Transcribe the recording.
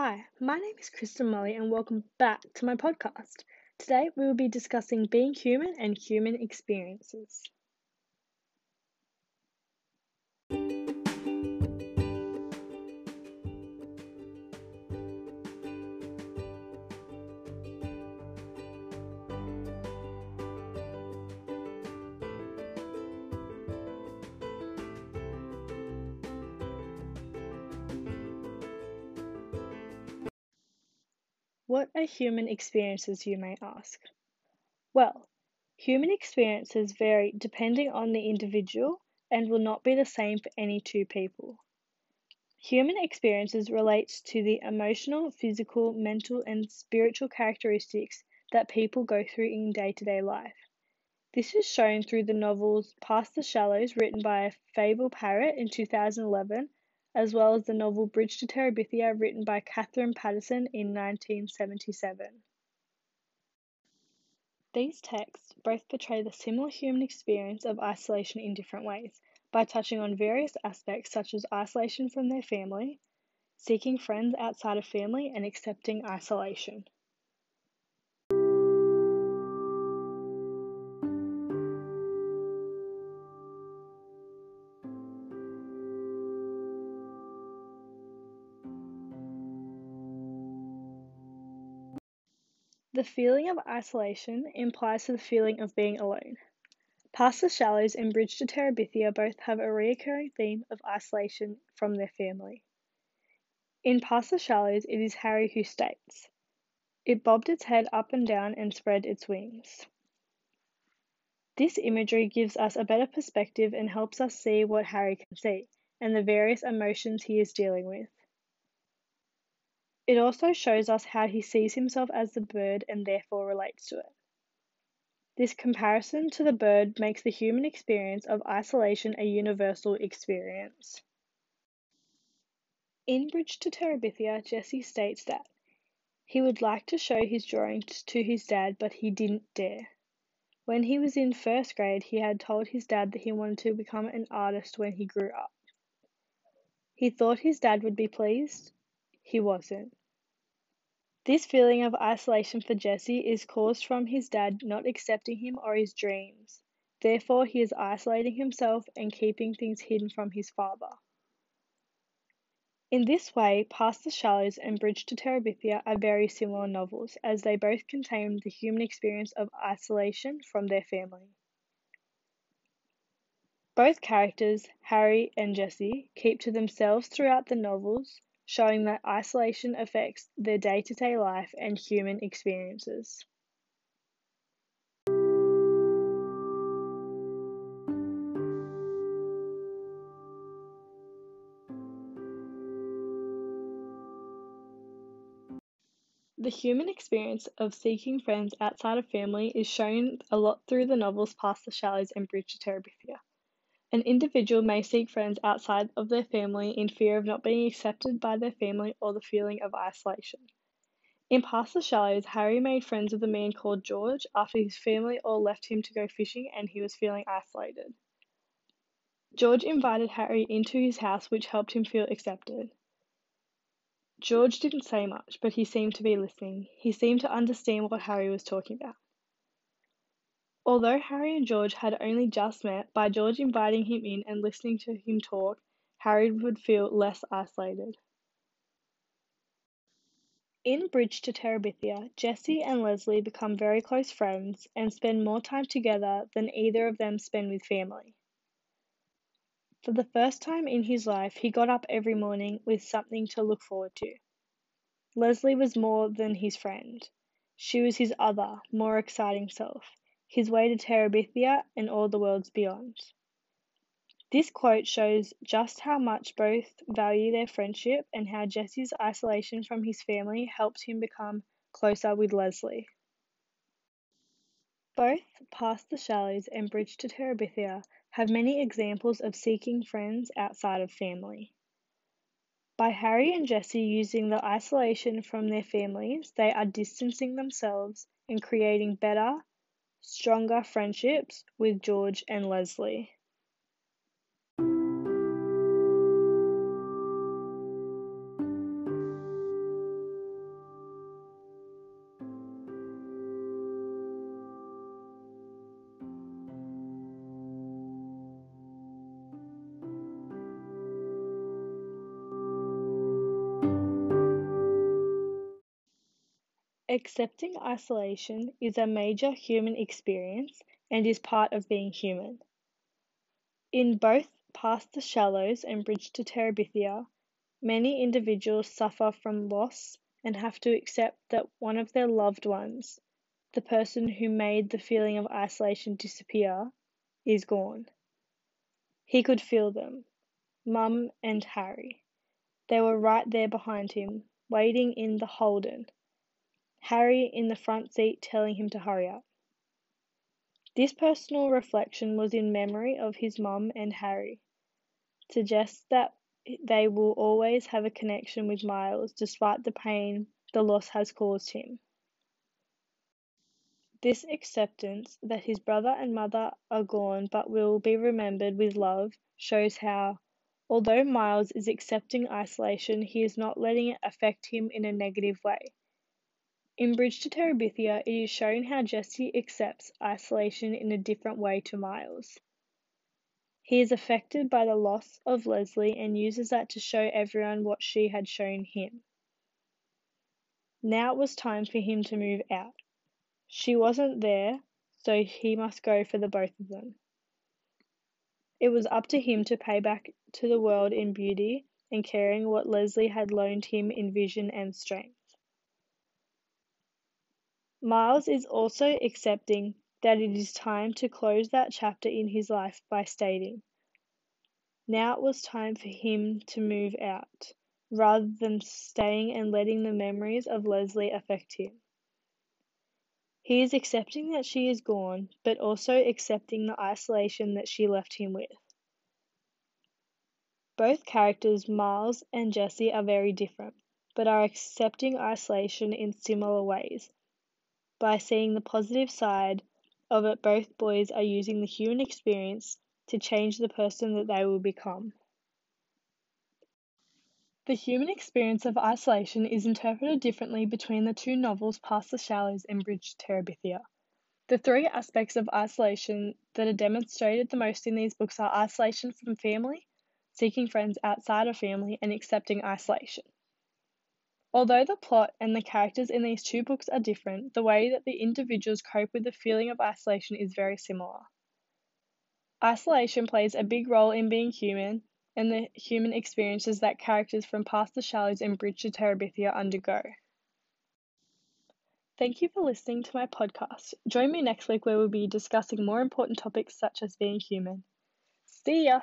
Hi, my name is Kristen Molly, and welcome back to my podcast. Today we will be discussing being human and human experiences. What are human experiences, you may ask? Well, human experiences vary depending on the individual and will not be the same for any two people. Human experiences relates to the emotional, physical, mental and spiritual characteristics that people go through in day-to-day life. This is shown through the novels Past the Shallows written by Favel Parrett in 2011 as well as the novel Bridge to Terabithia written by Katherine Paterson in 1977. These texts both portray the similar human experience of isolation in different ways by touching on various aspects such as isolation from their family, seeking friends outside of family, and accepting isolation. The feeling of isolation implies the feeling of being alone. Past the Shallows and Bridge to Terabithia both have a recurring theme of isolation from their family. In Past the Shallows, it is Harry who states, It bobbed its head up and down and spread its wings. This imagery gives us a better perspective and helps us see what Harry can see and the various emotions he is dealing with. It also shows us how he sees himself as the bird and therefore relates to it. This comparison to the bird makes the human experience of isolation a universal experience. In Bridge to Terabithia, Jesse states that he would like to show his drawings to his dad, but he didn't dare. When he was in first grade, he had told his dad that he wanted to become an artist when he grew up. He thought his dad would be pleased. He wasn't. This feeling of isolation for Jesse is caused from his dad not accepting him or his dreams. Therefore, he is isolating himself and keeping things hidden from his father. In this way, Past the Shallows and Bridge to Terabithia are very similar novels, as they both contain the human experience of isolation from their family. Both characters, Harry and Jesse, keep to themselves throughout the novels, showing that isolation affects their day to day life and human experiences. The human experience of seeking friends outside of family is shown a lot through the novels Past the Shallows and Bridge to Terabithia. An individual may seek friends outside of their family in fear of not being accepted by their family or the feeling of isolation. In Past the Shallows, Harry made friends with a man called George after his family all left him to go fishing and he was feeling isolated. George invited Harry into his house, which helped him feel accepted. George didn't say much, but he seemed to be listening. He seemed to understand what Harry was talking about. Although Harry and George had only just met, by George inviting him in and listening to him talk, Harry would feel less isolated. In Bridge to Terabithia, Jesse and Leslie become very close friends and spend more time together than either of them spend with family. For the first time in his life, he got up every morning with something to look forward to. Leslie was more than his friend. She was his other, more exciting self his way to Terabithia and all the worlds beyond. This quote shows just how much both value their friendship and how Jesse's isolation from his family helped him become closer with Leslie. Both Past the Shallows and Bridge to Terabithia have many examples of seeking friends outside of family. By Harry and Jesse using the isolation from their families, they are distancing themselves and creating better, stronger friendships with George and Leslie. Accepting isolation is a major human experience and is part of being human. In both Past the Shallows and Bridge to Terabithia, many individuals suffer from loss and have to accept that one of their loved ones, the person who made the feeling of isolation disappear, is gone. He could feel them Mum and Harry. They were right there behind him, waiting in the Holden Harry in the front seat telling him to hurry up. This personal reflection was in memory of his mum and Harry, suggests that they will always have a connection with Miles despite the pain the loss has caused him. This acceptance that his brother and mother are gone but will be remembered with love shows how, although Miles is accepting isolation, he is not letting it affect him in a negative way. In Bridge to Terabithia, it is shown how Jesse accepts isolation in a different way to Miles. He is affected by the loss of Leslie and uses that to show everyone what she had shown him. Now it was time for him to move out. She wasn't there, so he must go for the both of them. It was up to him to pay back to the world in beauty and caring what Leslie had loaned him in vision and strength. Miles is also accepting that it is time to close that chapter in his life by stating, now it was time for him to move out, rather than staying and letting the memories of Leslie affect him. He is accepting that she is gone, but also accepting the isolation that she left him with. Both characters, Miles and Jesse, are very different, but are accepting isolation in similar ways by seeing the positive side of it, both boys are using the human experience to change the person that they will become. The human experience of isolation is interpreted differently between the two novels Past the Shallows and Bridge to Terabithia. The three aspects of isolation that are demonstrated the most in these books are isolation from family, seeking friends outside of family, and accepting isolation. Although the plot and the characters in these two books are different, the way that the individuals cope with the feeling of isolation is very similar. Isolation plays a big role in being human and the human experiences that characters from Past the Shallows and Bridge to Terabithia undergo. Thank you for listening to my podcast. Join me next week where we'll be discussing more important topics such as being human. See ya!